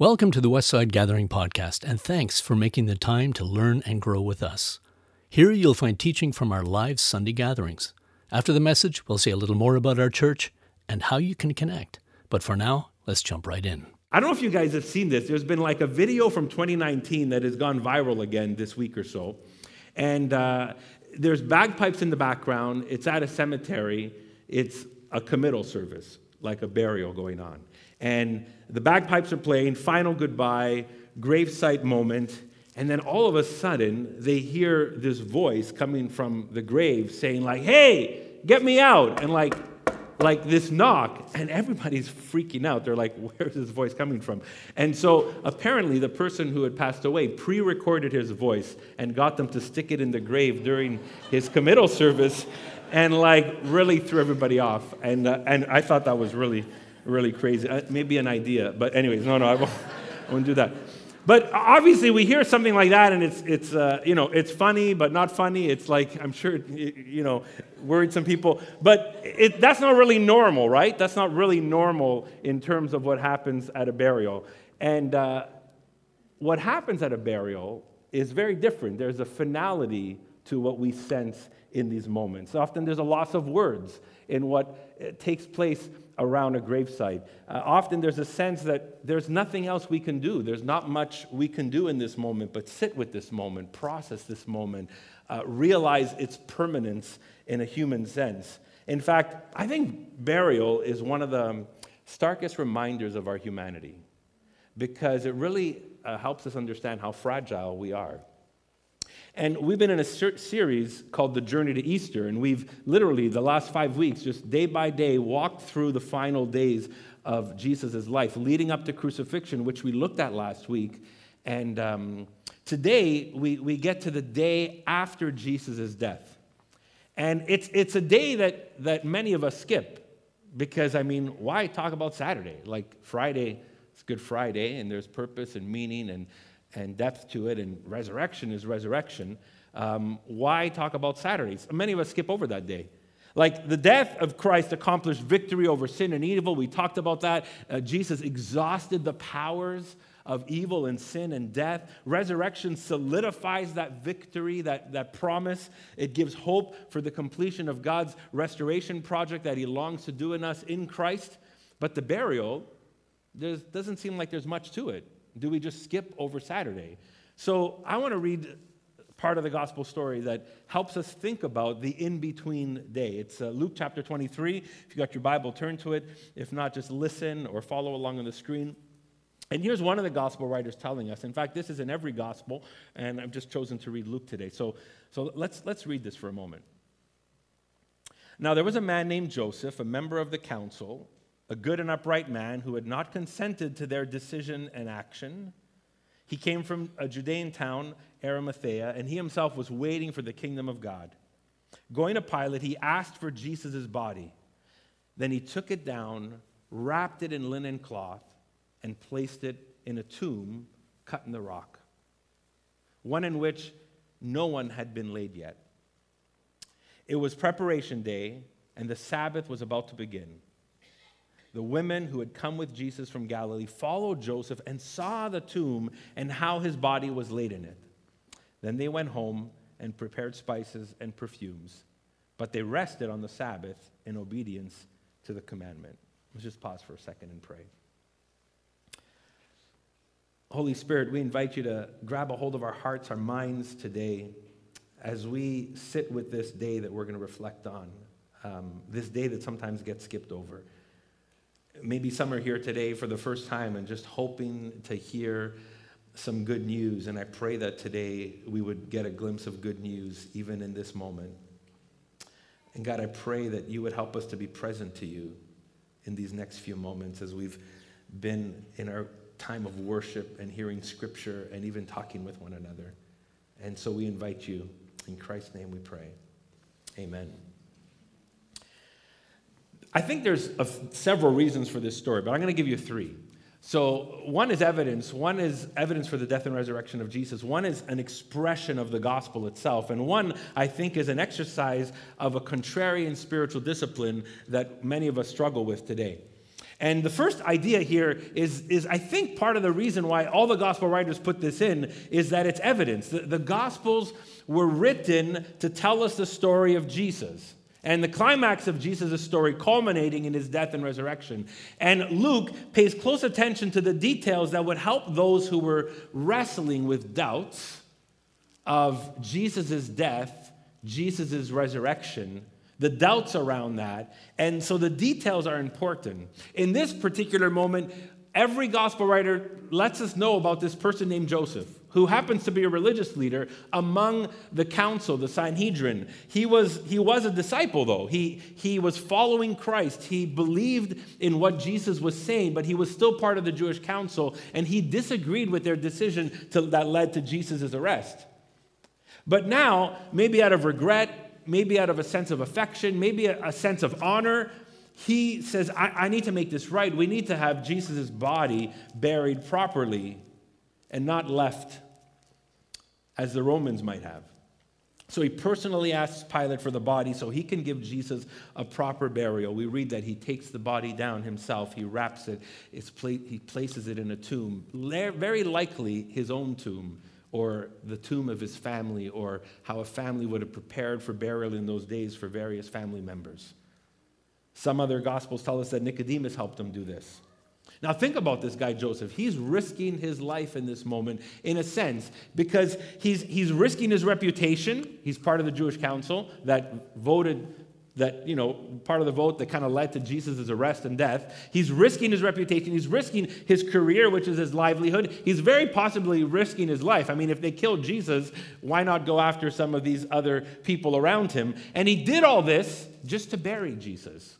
Welcome to the Westside Gathering Podcast, and thanks for making the time to learn and grow with us. Here you'll find teaching from our live Sunday gatherings. After the message, we'll say a little more about our church and how you can connect. But for now, let's jump right in. I don't know if you guys have seen this. There's been like a video from 2019 that has gone viral again this week or so. And uh, there's bagpipes in the background. It's at a cemetery. It's a committal service, like a burial going on. And the bagpipes are playing, final goodbye, gravesite moment. And then all of a sudden, they hear this voice coming from the grave saying, like, hey, get me out. And like, like this knock, and everybody's freaking out. They're like, where's this voice coming from? And so apparently, the person who had passed away pre recorded his voice and got them to stick it in the grave during his committal service and like really threw everybody off. And, uh, and I thought that was really, really crazy. Uh, maybe an idea, but, anyways, no, no, I won't, I won't do that. But obviously, we hear something like that, and it's, it's, uh, you know, it's funny, but not funny. It's like, I'm sure, you know, worried some people. But it, that's not really normal, right? That's not really normal in terms of what happens at a burial. And uh, what happens at a burial is very different. There's a finality to what we sense in these moments. Often there's a loss of words in what uh, takes place around a gravesite. Uh, often there's a sense that there's nothing else we can do. There's not much we can do in this moment but sit with this moment, process this moment, uh, realize its permanence in a human sense. In fact, I think burial is one of the starkest reminders of our humanity because it really uh, helps us understand how fragile we are. And we've been in a ser- series called The Journey to Easter, and we've literally, the last five weeks, just day by day, walked through the final days of Jesus' life, leading up to crucifixion, which we looked at last week. And um, today, we, we get to the day after Jesus' death. And it's, it's a day that, that many of us skip because, I mean, why talk about Saturday? Like Friday, it's Good Friday, and there's purpose and meaning and and depth to it, and resurrection is resurrection. Um, why talk about Saturdays? Many of us skip over that day. Like the death of Christ accomplished victory over sin and evil. We talked about that. Uh, Jesus exhausted the powers of evil and sin and death. Resurrection solidifies that victory, that, that promise. It gives hope for the completion of God's restoration project that He longs to do in us in Christ. But the burial, doesn't seem like there's much to it. Do we just skip over Saturday? So I want to read part of the gospel story that helps us think about the in between day. It's uh, Luke chapter 23. If you got your Bible, turn to it. If not, just listen or follow along on the screen. And here's one of the gospel writers telling us. In fact, this is in every gospel, and I've just chosen to read Luke today. So, so let's, let's read this for a moment. Now, there was a man named Joseph, a member of the council a good and upright man who had not consented to their decision and action. He came from a Judean town, Arimathea, and he himself was waiting for the kingdom of God. Going to Pilate, he asked for Jesus' body. Then he took it down, wrapped it in linen cloth, and placed it in a tomb cut in the rock, one in which no one had been laid yet. It was preparation day, and the Sabbath was about to begin the women who had come with Jesus from Galilee followed Joseph and saw the tomb and how his body was laid in it. Then they went home and prepared spices and perfumes, but they rested on the Sabbath in obedience to the commandment. Let's just pause for a second and pray. Holy Spirit, we invite you to grab a hold of our hearts, our minds today as we sit with this day that we're going to reflect on, um, this day that sometimes gets skipped over. Maybe some are here today for the first time and just hoping to hear some good news. And I pray that today we would get a glimpse of good news even in this moment. And God, I pray that you would help us to be present to you in these next few moments as we've been in our time of worship and hearing scripture and even talking with one another. And so we invite you. In Christ's name we pray. Amen. I think there's a, several reasons for this story, but I'm going to give you three. So, one is evidence. One is evidence for the death and resurrection of Jesus. One is an expression of the gospel itself. And one, I think, is an exercise of a contrarian spiritual discipline that many of us struggle with today. And the first idea here is, is, I think, part of the reason why all the gospel writers put this in is that it's evidence. The, the gospels were written to tell us the story of Jesus. And the climax of Jesus' story culminating in his death and resurrection. And Luke pays close attention to the details that would help those who were wrestling with doubts of Jesus' death, Jesus' resurrection, the doubts around that. And so the details are important. In this particular moment, every gospel writer lets us know about this person named Joseph, who happens to be a religious leader among the council, the Sanhedrin. He was, he was a disciple, though. He, he was following Christ. He believed in what Jesus was saying, but he was still part of the Jewish council, and he disagreed with their decision to, that led to Jesus' arrest. But now, maybe out of regret, maybe out of a sense of affection, maybe a, a sense of honor, he says, I, I need to make this right. We need to have Jesus' body buried properly and not left as the Romans might have. So he personally asks Pilate for the body so he can give Jesus a proper burial. We read that he takes the body down himself, he wraps it, he places it in a tomb, very likely his own tomb or the tomb of his family, or how a family would have prepared for burial in those days for various family members. Some other gospels tell us that Nicodemus helped him do this. Now, think about this guy, Joseph. He's risking his life in this moment, in a sense, because he's, he's risking his reputation. He's part of the Jewish council that voted that, you know, part of the vote that kind of led to Jesus' arrest and death. He's risking his reputation. He's risking his career, which is his livelihood. He's very possibly risking his life. I mean, if they killed Jesus, why not go after some of these other people around him? And he did all this just to bury Jesus.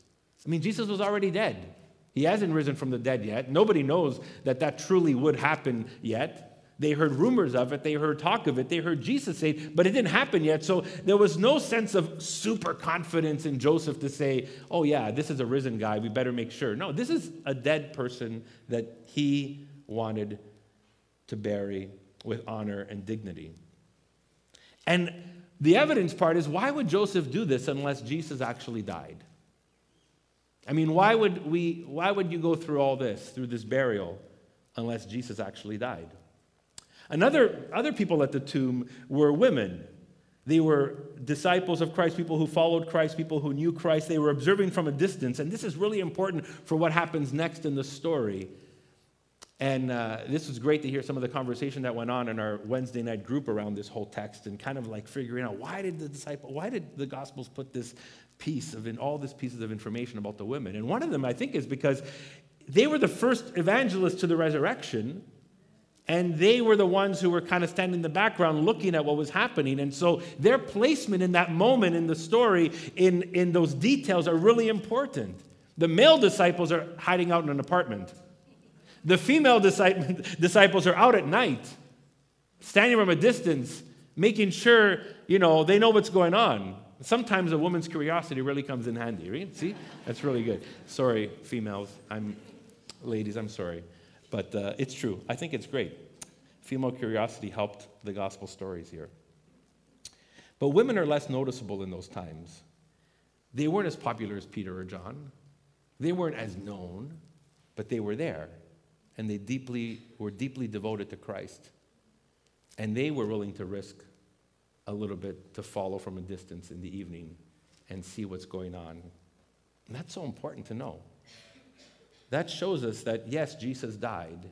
I mean, Jesus was already dead. He hasn't risen from the dead yet. Nobody knows that that truly would happen yet. They heard rumors of it, they heard talk of it, they heard Jesus say but it didn't happen yet. So there was no sense of super confidence in Joseph to say, oh, yeah, this is a risen guy, we better make sure. No, this is a dead person that he wanted to bury with honor and dignity. And the evidence part is why would Joseph do this unless Jesus actually died? I mean, why would, we, why would you go through all this, through this burial, unless Jesus actually died? Another other people at the tomb were women. They were disciples of Christ, people who followed Christ, people who knew Christ. They were observing from a distance. And this is really important for what happens next in the story. And uh, this was great to hear some of the conversation that went on in our Wednesday night group around this whole text and kind of like figuring out why did the disciple, why did the Gospels put this piece of in all these pieces of information about the women? And one of them, I think, is because they were the first evangelists to the resurrection and they were the ones who were kind of standing in the background looking at what was happening. And so their placement in that moment in the story, in, in those details, are really important. The male disciples are hiding out in an apartment, the female disciples are out at night, standing from a distance, making sure, you know, they know what's going on. Sometimes a woman's curiosity really comes in handy, right? See? That's really good. Sorry, females. I'm ladies, I'm sorry. But uh, it's true. I think it's great. Female curiosity helped the gospel stories here. But women are less noticeable in those times. They weren't as popular as Peter or John. They weren't as known, but they were there. And they deeply were deeply devoted to Christ. And they were willing to risk a little bit to follow from a distance in the evening and see what's going on. And that's so important to know. That shows us that, yes, Jesus died,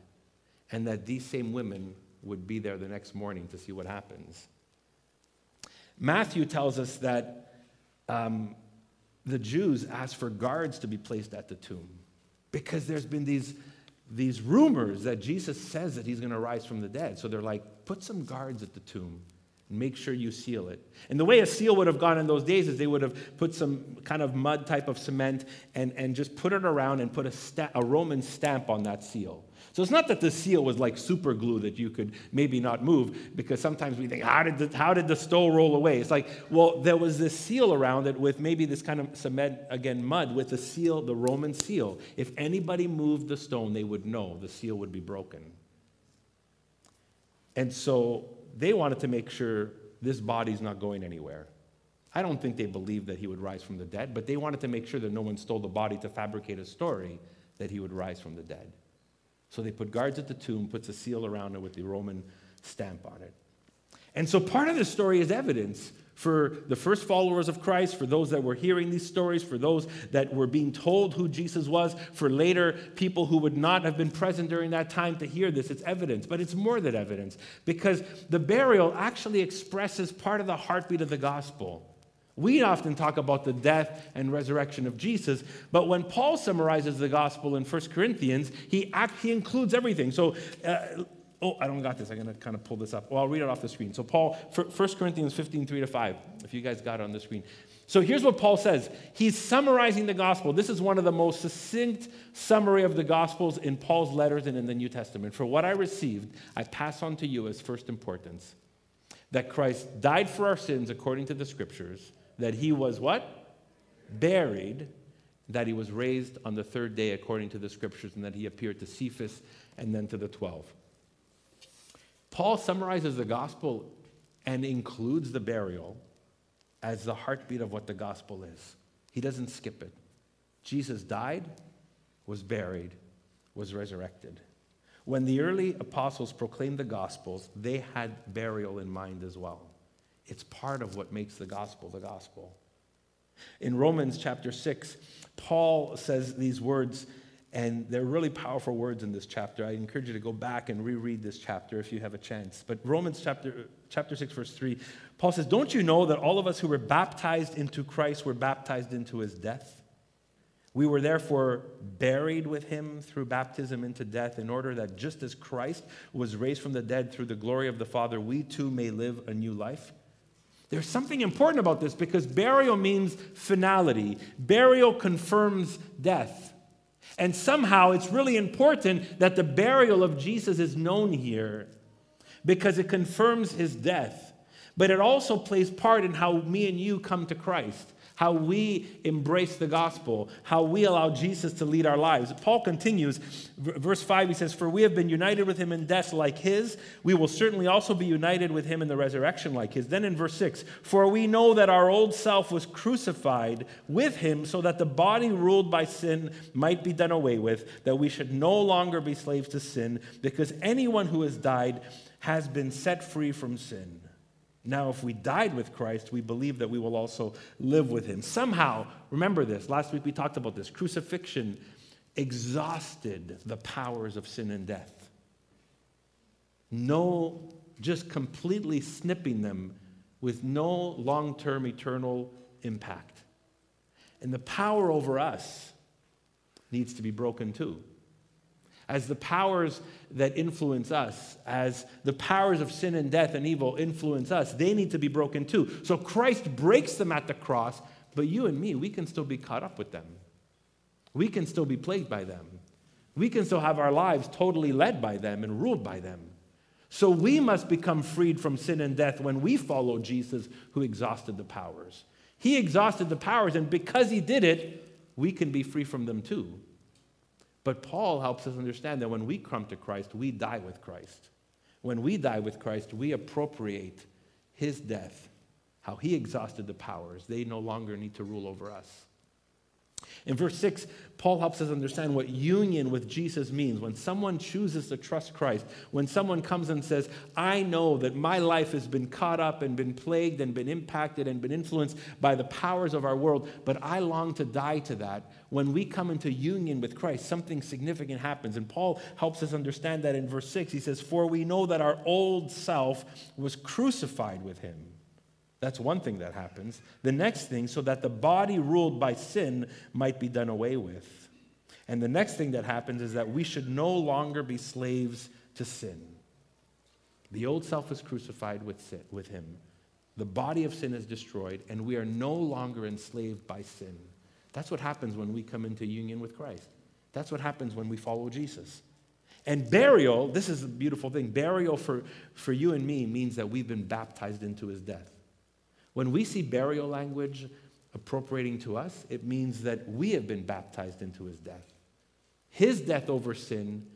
and that these same women would be there the next morning to see what happens. Matthew tells us that um, the Jews asked for guards to be placed at the tomb because there's been these, these rumors that Jesus says that he's going to rise from the dead. So they're like, put some guards at the tomb make sure you seal it. And the way a seal would have gone in those days is they would have put some kind of mud type of cement and, and just put it around and put a, sta- a Roman stamp on that seal. So it's not that the seal was like super glue that you could maybe not move, because sometimes we think, how did the, how did the stone roll away? It's like, well, there was this seal around it with maybe this kind of cement, again, mud, with the seal, the Roman seal. If anybody moved the stone, they would know the seal would be broken. And so they wanted to make sure this body's not going anywhere. I don't think they believed that he would rise from the dead, but they wanted to make sure that no one stole the body to fabricate a story that he would rise from the dead. So they put guards at the tomb, puts a seal around it with the Roman stamp on it. And so part of this story is evidence for the first followers of Christ, for those that were hearing these stories, for those that were being told who Jesus was, for later people who would not have been present during that time to hear this. It's evidence, but it's more than evidence because the burial actually expresses part of the heartbeat of the gospel. We often talk about the death and resurrection of Jesus, but when Paul summarizes the gospel in 1 Corinthians, he, act, he includes everything. So uh, Oh, I don't got this. I'm going to kind of pull this up. Well, I'll read it off the screen. So, Paul, 1 Corinthians 15, 3 to 5, if you guys got it on the screen. So, here's what Paul says. He's summarizing the gospel. This is one of the most succinct summary of the gospels in Paul's letters and in the New Testament. For what I received, I pass on to you as first importance that Christ died for our sins according to the scriptures, that he was what? Buried, that he was raised on the third day according to the scriptures, and that he appeared to Cephas and then to the 12. Paul summarizes the gospel and includes the burial as the heartbeat of what the gospel is. He doesn't skip it. Jesus died, was buried, was resurrected. When the early apostles proclaimed the gospels, they had burial in mind as well. It's part of what makes the gospel the gospel. In Romans chapter 6, Paul says these words and there are really powerful words in this chapter. I encourage you to go back and reread this chapter if you have a chance. But Romans chapter, chapter 6, verse 3, Paul says, Don't you know that all of us who were baptized into Christ were baptized into his death? We were therefore buried with him through baptism into death, in order that just as Christ was raised from the dead through the glory of the Father, we too may live a new life. There's something important about this because burial means finality, burial confirms death. And somehow it's really important that the burial of Jesus is known here because it confirms his death. But it also plays part in how me and you come to Christ how we embrace the gospel, how we allow Jesus to lead our lives. Paul continues, verse 5, he says, For we have been united with him in death like his, we will certainly also be united with him in the resurrection like his. Then in verse 6, For we know that our old self was crucified with him so that the body ruled by sin might be done away with, that we should no longer be slaves to sin, because anyone who has died has been set free from sin. Now, if we died with Christ, we believe that we will also live with him. Somehow, remember this, last week we talked about this crucifixion exhausted the powers of sin and death. No, just completely snipping them with no long term eternal impact. And the power over us needs to be broken too as the powers that influence us, as the powers of sin and death and evil influence us, they need to be broken too. So Christ breaks them at the cross, but you and me, we can still be caught up with them. We can still be plagued by them. We can still have our lives totally led by them and ruled by them. So we must become freed from sin and death when we follow Jesus who exhausted the powers. He exhausted the powers, and because he did it, we can be free from them too. But Paul helps us understand that when we come to Christ, we die with Christ. When we die with Christ, we appropriate his death, how he exhausted the powers. They no longer need to rule over us. In verse 6, Paul helps us understand what union with Jesus means. When someone chooses to trust Christ, when someone comes and says, I know that my life has been caught up and been plagued and been impacted and been influenced by the powers of our world, but I long to die to that. When we come into union with Christ, something significant happens. And Paul helps us understand that in verse 6. He says, For we know that our old self was crucified with him that's one thing that happens. The next thing, so that the body ruled by sin might be done away with. And the next thing that happens is that we should no longer be slaves to sin. The old self is crucified with, sin, with him. The body of sin is destroyed, and we are no longer enslaved by sin. That's what happens when we come into union with Christ. That's what happens when we follow Jesus. And burial, this is a beautiful thing. Burial for, for you and me means that we've been baptized into his death. When we see burial language appropriating to us, it means that we have been baptized into his death. His death over sin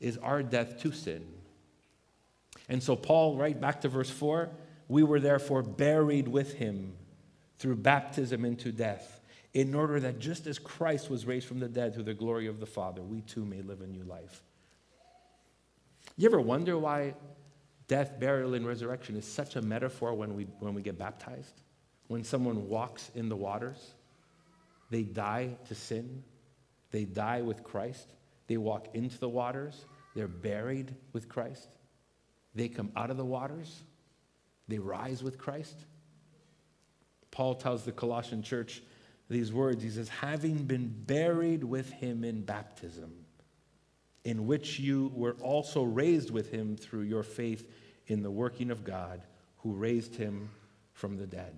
is our death to sin. And so, Paul, right back to verse 4 we were therefore buried with him through baptism into death, in order that just as Christ was raised from the dead through the glory of the Father, we too may live a new life. You ever wonder why death, burial, and resurrection is such a metaphor when we, when we get baptized? When someone walks in the waters, they die to sin, they die with Christ, they walk into the waters, they're buried with Christ, they come out of the waters, they rise with Christ. Paul tells the Colossian church these words. He says, having been buried with him in baptism, in which you were also raised with him through your faith in the working of God who raised him from the dead.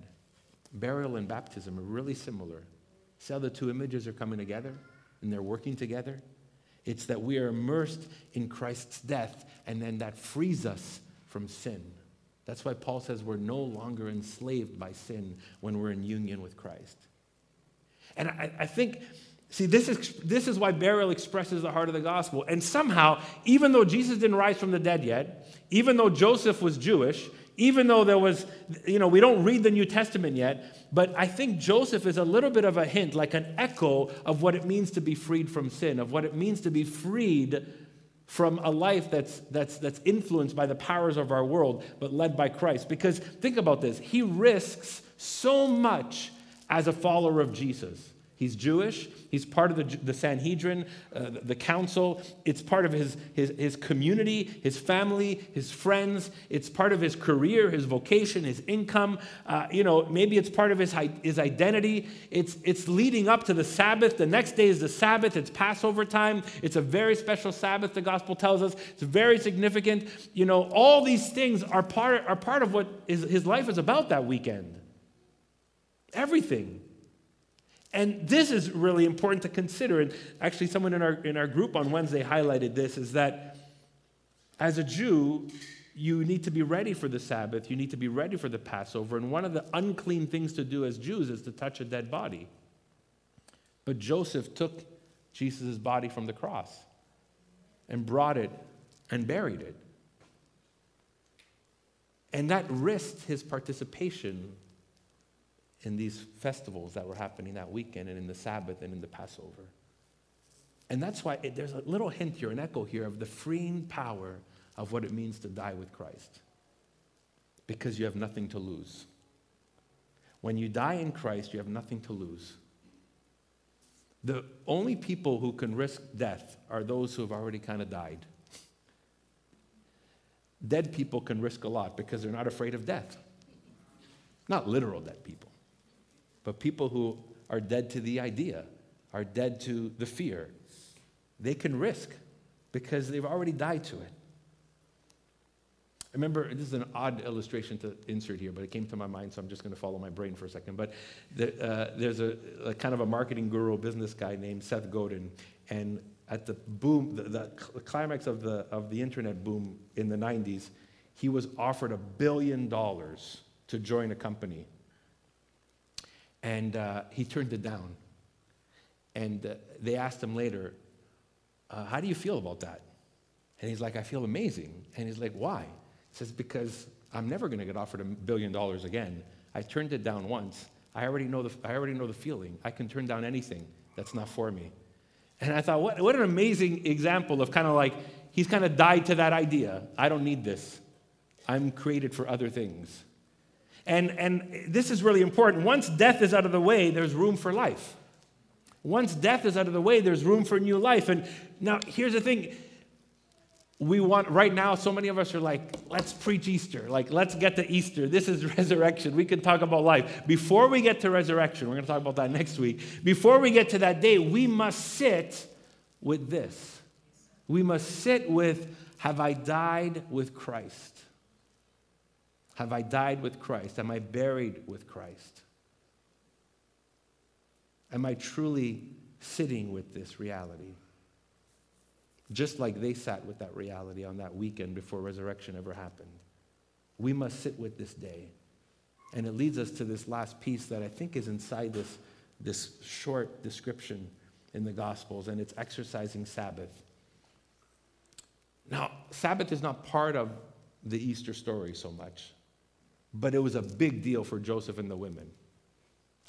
Burial and baptism are really similar. See how the two images are coming together and they're working together? It's that we are immersed in Christ's death, and then that frees us from sin. That's why Paul says we're no longer enslaved by sin when we're in union with Christ. And I, I think, see, this is, this is why burial expresses the heart of the gospel. And somehow, even though Jesus didn't rise from the dead yet, even though Joseph was Jewish, even though there was, you know, we don't read the New Testament yet, but I think Joseph is a little bit of a hint, like an echo of what it means to be freed from sin, of what it means to be freed from a life that's, that's, that's influenced by the powers of our world, but led by Christ. Because think about this he risks so much as a follower of Jesus. He's Jewish. He's part of the, the Sanhedrin, uh, the, council. It's part of his, his, his community, his family, his friends. It's part of his career, his vocation, his income. Uh, you know, maybe it's part of his, his identity. It's, it's leading up to the Sabbath. The next day is the Sabbath. It's Passover time. It's a very special Sabbath, the gospel tells us. It's very significant. You know, all these things are part, are part of what is, his life is about that weekend. Everything. And this is really important to consider. And actually, someone in our, in our group on Wednesday highlighted this is that as a Jew, you need to be ready for the Sabbath, you need to be ready for the Passover. And one of the unclean things to do as Jews is to touch a dead body. But Joseph took Jesus' body from the cross and brought it and buried it. And that risked his participation in these festivals that were happening that weekend and in the Sabbath and in the Passover. And that's why it, there's a little hint here, an echo here of the freeing power of what it means to die with Christ. Because you have nothing to lose. When you die in Christ, you have nothing to lose. The only people who can risk death are those who have already kind of died. Dead people can risk a lot because they're not afraid of death. Not literal dead people but people who are dead to the idea, are dead to the fear. They can risk because they've already died to it. I remember, this is an odd illustration to insert here, but it came to my mind, so I'm just going to follow my brain for a second. But the, uh, there's a, a, kind of a marketing guru, business guy named Seth Godin, and at the boom, the, the climax of the, of the internet boom in the 90s, he was offered a billion dollars to join a company and uh, he turned it down. And uh, they asked him later, uh, How do you feel about that? And he's like, I feel amazing. And he's like, Why? He says, Because I'm never going to get offered a billion dollars again. I turned it down once. I already, know the, I already know the feeling. I can turn down anything that's not for me. And I thought, what, what an amazing example of kind of like, he's kind of died to that idea. I don't need this. I'm created for other things. And, and this is really important. Once death is out of the way, there's room for life. Once death is out of the way, there's room for new life. And now, here's the thing. We want, right now, so many of us are like, let's preach Easter. Like, let's get to Easter. This is resurrection. We can talk about life. Before we get to resurrection, we're going to talk about that next week. Before we get to that day, we must sit with this. We must sit with, have I died with Christ? Have I died with Christ? Am I buried with Christ? Am I truly sitting with this reality? Just like they sat with that reality on that weekend before resurrection ever happened. We must sit with this day. And it leads us to this last piece that I think is inside this, this short description in the Gospels, and it's exercising Sabbath. Now, Sabbath is not part of the Easter story so much. But it was a big deal for Joseph and the women.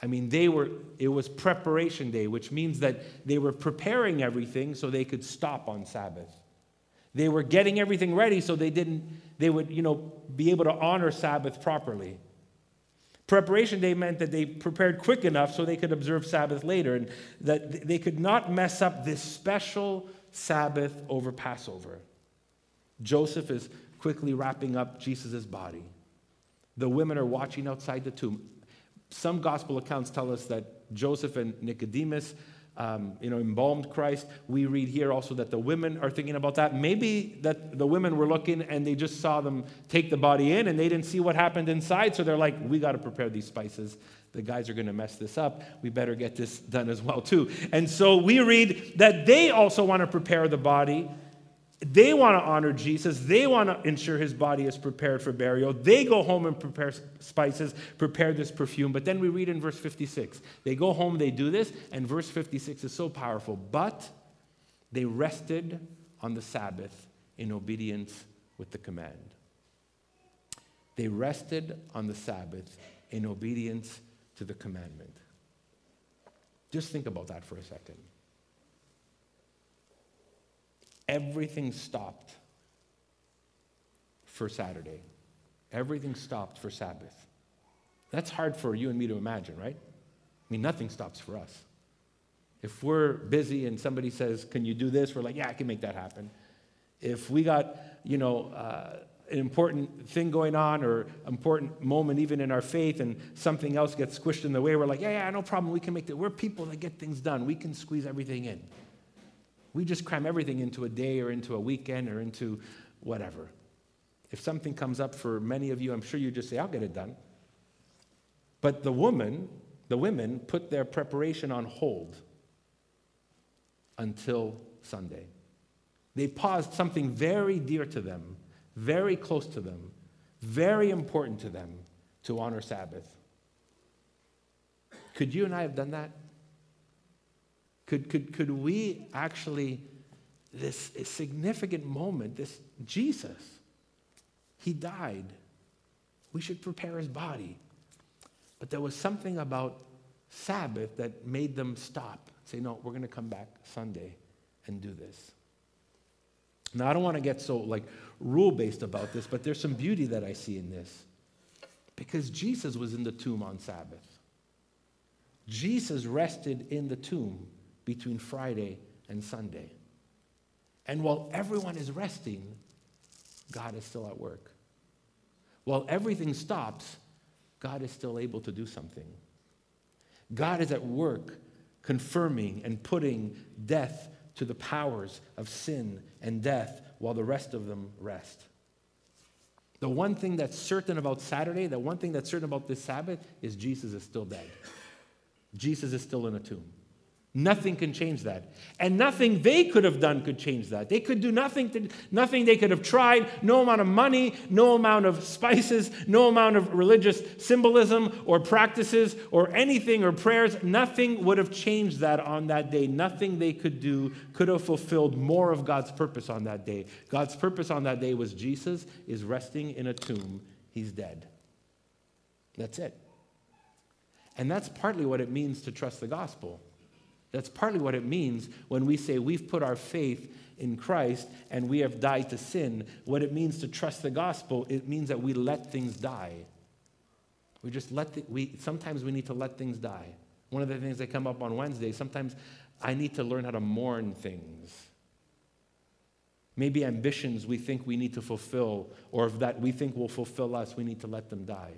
I mean, they were, it was preparation day, which means that they were preparing everything so they could stop on Sabbath. They were getting everything ready so they didn't, they would, you know, be able to honor Sabbath properly. Preparation day meant that they prepared quick enough so they could observe Sabbath later and that they could not mess up this special Sabbath over Passover. Joseph is quickly wrapping up Jesus' body. The women are watching outside the tomb. Some gospel accounts tell us that Joseph and Nicodemus um, you know, embalmed Christ. We read here also that the women are thinking about that. Maybe that the women were looking and they just saw them take the body in and they didn't see what happened inside. So they're like, we got to prepare these spices. The guys are going to mess this up. We better get this done as well, too. And so we read that they also want to prepare the body they want to honor Jesus. They want to ensure his body is prepared for burial. They go home and prepare spices, prepare this perfume. But then we read in verse 56. They go home, they do this, and verse 56 is so powerful. But they rested on the Sabbath in obedience with the command. They rested on the Sabbath in obedience to the commandment. Just think about that for a second everything stopped for Saturday. Everything stopped for Sabbath. That's hard for you and me to imagine, right? I mean, nothing stops for us. If we're busy and somebody says, Can you do this? We're like, Yeah, I can make that happen. If we got, you know, uh, an important thing going on or important moment even in our faith and something else gets squished in the way, we're like, Yeah, yeah, no problem. We can make that. We're people that get things done. We can squeeze everything in. We just cram everything into a day or into a weekend or into whatever. If something comes up for many of you, I'm sure you just say, I'll get it done. But the woman, the women put their preparation on hold until Sunday. They paused something very dear to them, very close to them, very important to them to honor Sabbath. Could you and I have done that? Could, could, could we actually, this significant moment, this Jesus, he died. We should prepare his body. But there was something about Sabbath that made them stop. Say, no, we're going to come back Sunday and do this. Now, I don't want to get so like rule based about this, but there's some beauty that I see in this. Because Jesus was in the tomb on Sabbath. Jesus rested in the tomb between Friday and Sunday. And while everyone is resting, God is still at work. While everything stops, God is still able to do something. God is at work confirming and putting death to the powers of sin and death while the rest of them rest. The one thing that's certain about Saturday, the one thing that's certain about this Sabbath is Jesus is still dead. Jesus is still in a tomb. Nothing can change that. And nothing they could have done could change that. They could do nothing, to, nothing they could have tried, no amount of money, no amount of spices, no amount of religious symbolism or practices or anything or prayers. Nothing would have changed that on that day. Nothing they could do could have fulfilled more of God's purpose on that day. God's purpose on that day was Jesus is resting in a tomb, he's dead. That's it. And that's partly what it means to trust the gospel. That's partly what it means when we say we've put our faith in Christ and we have died to sin. What it means to trust the gospel, it means that we let things die. We just let the, we sometimes we need to let things die. One of the things that come up on Wednesday, sometimes I need to learn how to mourn things. Maybe ambitions we think we need to fulfill or that we think will fulfill us, we need to let them die.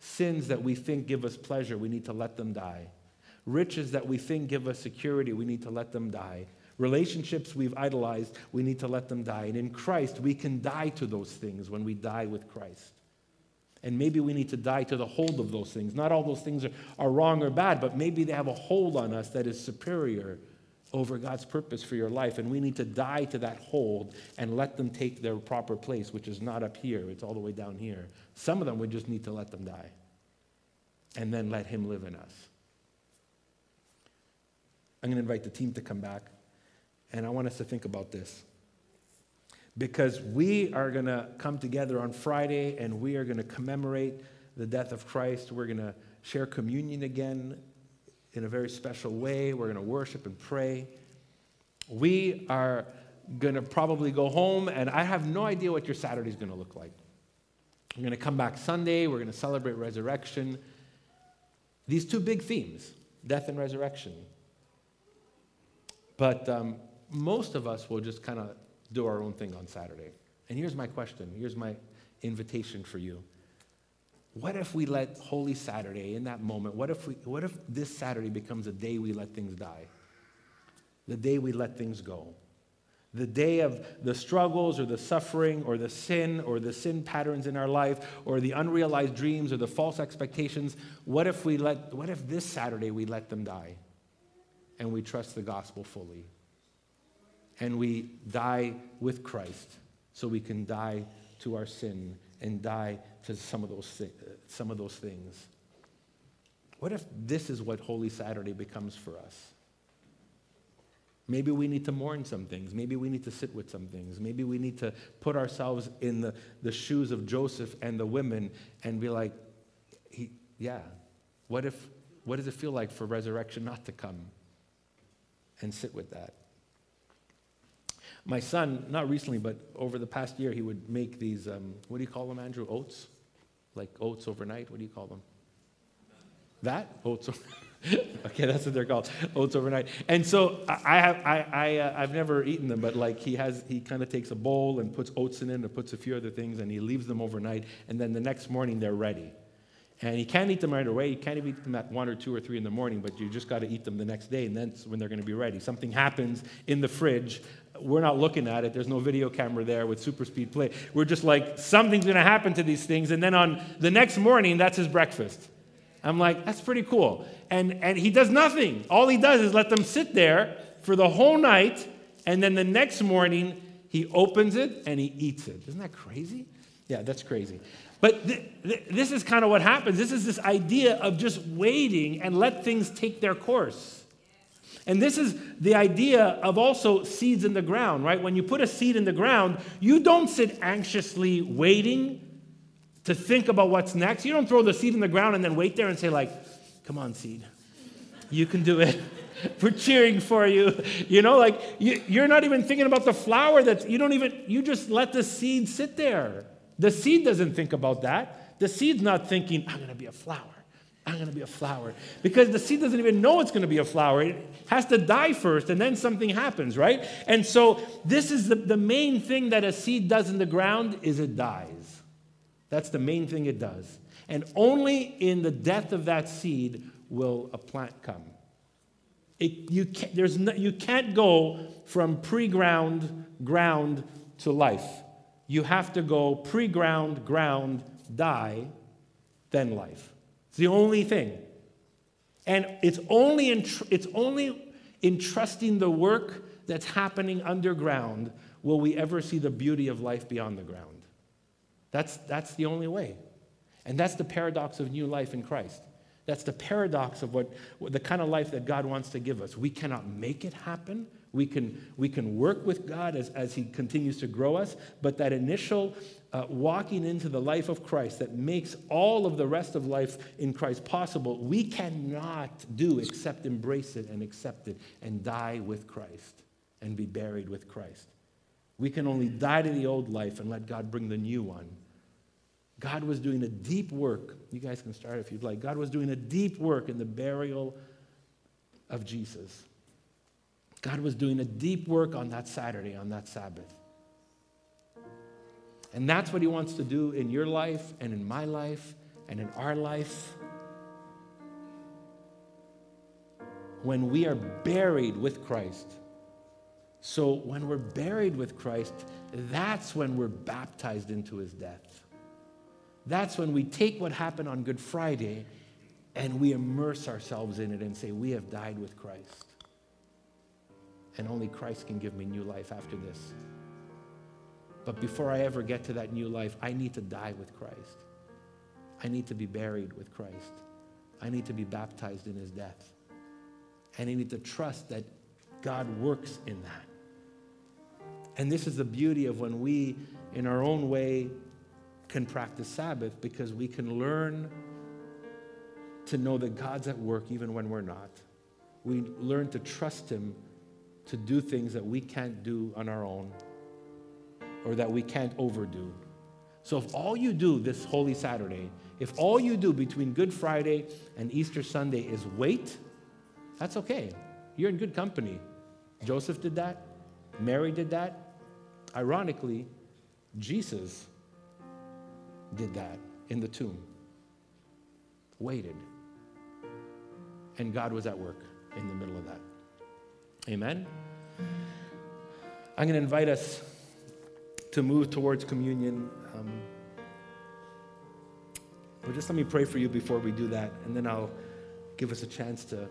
Sins that we think give us pleasure, we need to let them die. Riches that we think give us security, we need to let them die. Relationships we've idolized, we need to let them die. And in Christ, we can die to those things when we die with Christ. And maybe we need to die to the hold of those things. Not all those things are, are wrong or bad, but maybe they have a hold on us that is superior over God's purpose for your life. And we need to die to that hold and let them take their proper place, which is not up here, it's all the way down here. Some of them we just need to let them die and then let Him live in us. I'm going to invite the team to come back, and I want us to think about this. Because we are going to come together on Friday and we are going to commemorate the death of Christ. We're going to share communion again in a very special way. We're going to worship and pray. We are going to probably go home, and I have no idea what your Saturday is going to look like. We're going to come back Sunday. We're going to celebrate resurrection. These two big themes death and resurrection. But um, most of us will just kind of do our own thing on Saturday. And here's my question here's my invitation for you. What if we let Holy Saturday in that moment, what if, we, what if this Saturday becomes a day we let things die? The day we let things go? The day of the struggles or the suffering or the sin or the sin patterns in our life or the unrealized dreams or the false expectations, what if we let what if this Saturday we let them die and we trust the gospel fully? And we die with Christ so we can die to our sin and die to some of those, some of those things. What if this is what Holy Saturday becomes for us? Maybe we need to mourn some things. Maybe we need to sit with some things. Maybe we need to put ourselves in the, the shoes of Joseph and the women and be like, he, yeah, what if, what does it feel like for resurrection not to come? And sit with that. My son, not recently, but over the past year, he would make these, um, what do you call them, Andrew? Oats? Like oats overnight? What do you call them? That? Oats okay, that's what they're called, oats overnight. And so I have, I, I, uh, I've never eaten them, but like he has, he kind of takes a bowl and puts oats in it and puts a few other things and he leaves them overnight. And then the next morning they're ready. And you can't eat them right away. You can't even eat them at one or two or three in the morning, but you just got to eat them the next day, and that's when they're going to be ready. Something happens in the fridge. We're not looking at it. There's no video camera there with super speed play. We're just like, something's going to happen to these things. And then on the next morning, that's his breakfast. I'm like, that's pretty cool. And, and he does nothing. All he does is let them sit there for the whole night, and then the next morning, he opens it and he eats it. Isn't that crazy? Yeah, that's crazy. But th- th- this is kind of what happens. This is this idea of just waiting and let things take their course. And this is the idea of also seeds in the ground, right? When you put a seed in the ground, you don't sit anxiously waiting to think about what's next. You don't throw the seed in the ground and then wait there and say, like, come on, seed. You can do it. We're cheering for you. You know, like you, are not even thinking about the flower that's, you don't even, you just let the seed sit there. The seed doesn't think about that. The seed's not thinking, I'm going to be a flower. I'm going to be a flower. Because the seed doesn't even know it's going to be a flower. It has to die first, and then something happens, right? And so this is the, the main thing that a seed does in the ground is it dies. That's the main thing it does. And only in the death of that seed will a plant come. It, you, can't, no, you can't go from pre ground, ground to life. You have to go pre ground, ground, die, then life. It's the only thing. And it's only in, it's only in trusting the work that's happening underground will we ever see the beauty of life beyond the ground. That's, that's the only way. And that's the paradox of new life in Christ. That's the paradox of what, the kind of life that God wants to give us. We cannot make it happen. We can, we can work with God as, as He continues to grow us, but that initial uh, walking into the life of Christ that makes all of the rest of life in Christ possible, we cannot do except embrace it and accept it and die with Christ and be buried with Christ. We can only die to the old life and let God bring the new one. God was doing a deep work. You guys can start if you'd like. God was doing a deep work in the burial of Jesus. God was doing a deep work on that Saturday, on that Sabbath. And that's what He wants to do in your life and in my life and in our life. When we are buried with Christ. So, when we're buried with Christ, that's when we're baptized into His death. That's when we take what happened on Good Friday and we immerse ourselves in it and say, We have died with Christ. And only Christ can give me new life after this. But before I ever get to that new life, I need to die with Christ. I need to be buried with Christ. I need to be baptized in his death. And I need to trust that God works in that. And this is the beauty of when we, in our own way, can practice Sabbath because we can learn to know that God's at work even when we're not. We learn to trust Him to do things that we can't do on our own or that we can't overdo. So if all you do this Holy Saturday, if all you do between Good Friday and Easter Sunday is wait, that's okay. You're in good company. Joseph did that, Mary did that. Ironically, Jesus did that in the tomb. Waited. And God was at work in the middle of that. Amen? I'm going to invite us to move towards communion. Um, but just let me pray for you before we do that, and then I'll give us a chance to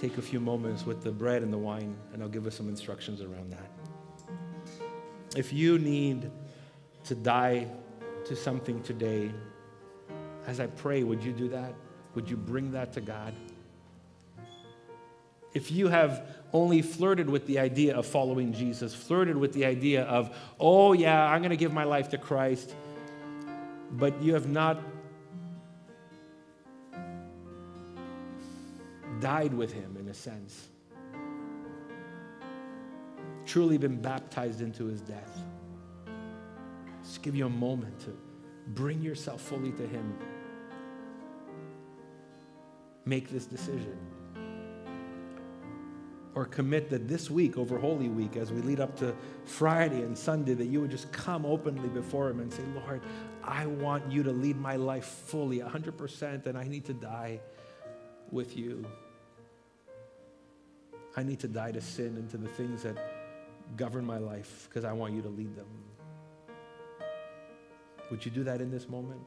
take a few moments with the bread and the wine, and I'll give us some instructions around that. If you need to die to something today, as I pray, would you do that? Would you bring that to God? If you have only flirted with the idea of following Jesus, flirted with the idea of, oh, yeah, I'm going to give my life to Christ, but you have not died with him in a sense, truly been baptized into his death. Just give you a moment to bring yourself fully to him. Make this decision. Or commit that this week, over Holy Week, as we lead up to Friday and Sunday, that you would just come openly before Him and say, Lord, I want you to lead my life fully, 100%, and I need to die with you. I need to die to sin and to the things that govern my life because I want you to lead them. Would you do that in this moment?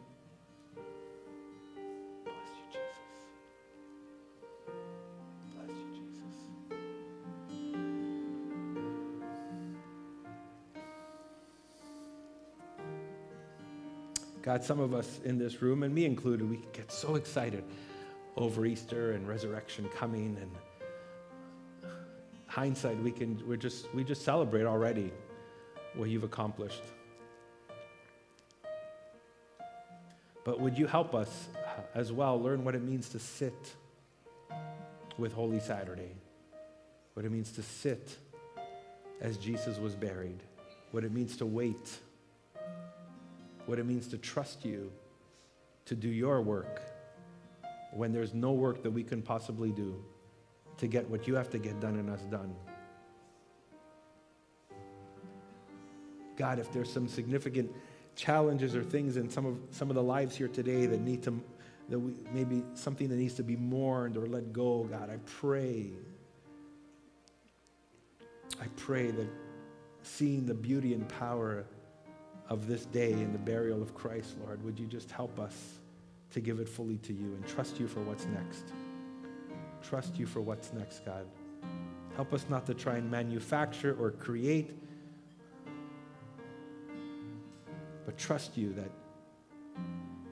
God, some of us in this room, and me included, we get so excited over Easter and resurrection coming and hindsight, we can we're just we just celebrate already what you've accomplished. But would you help us uh, as well learn what it means to sit with Holy Saturday? What it means to sit as Jesus was buried? What it means to wait? What it means to trust you to do your work when there's no work that we can possibly do? to get what you have to get done and us done. God, if there's some significant challenges or things in some of some of the lives here today that need to that we maybe something that needs to be mourned or let go, God, I pray. I pray that seeing the beauty and power of this day and the burial of Christ, Lord, would you just help us to give it fully to you and trust you for what's next? trust you for what's next, God. Help us not to try and manufacture or create, but trust you that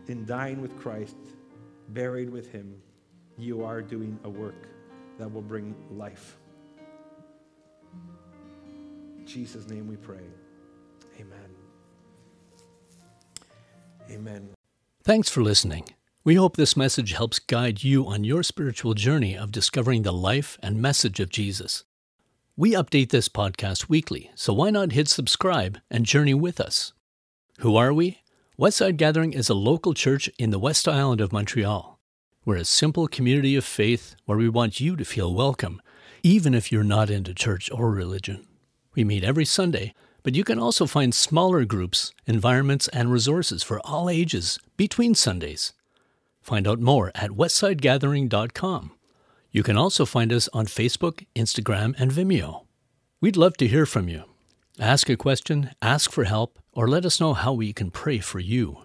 in dying with Christ, buried with him, you are doing a work that will bring life. In Jesus' name we pray. Amen. Amen. Thanks for listening. We hope this message helps guide you on your spiritual journey of discovering the life and message of Jesus. We update this podcast weekly, so why not hit subscribe and journey with us? Who are we? Westside Gathering is a local church in the West Island of Montreal. We're a simple community of faith where we want you to feel welcome, even if you're not into church or religion. We meet every Sunday, but you can also find smaller groups, environments, and resources for all ages between Sundays. Find out more at westsidegathering.com. You can also find us on Facebook, Instagram, and Vimeo. We'd love to hear from you. Ask a question, ask for help, or let us know how we can pray for you.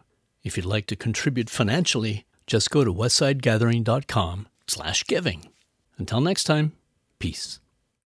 If you'd like to contribute financially, just go to westsidegathering.com slash giving. Until next time, peace.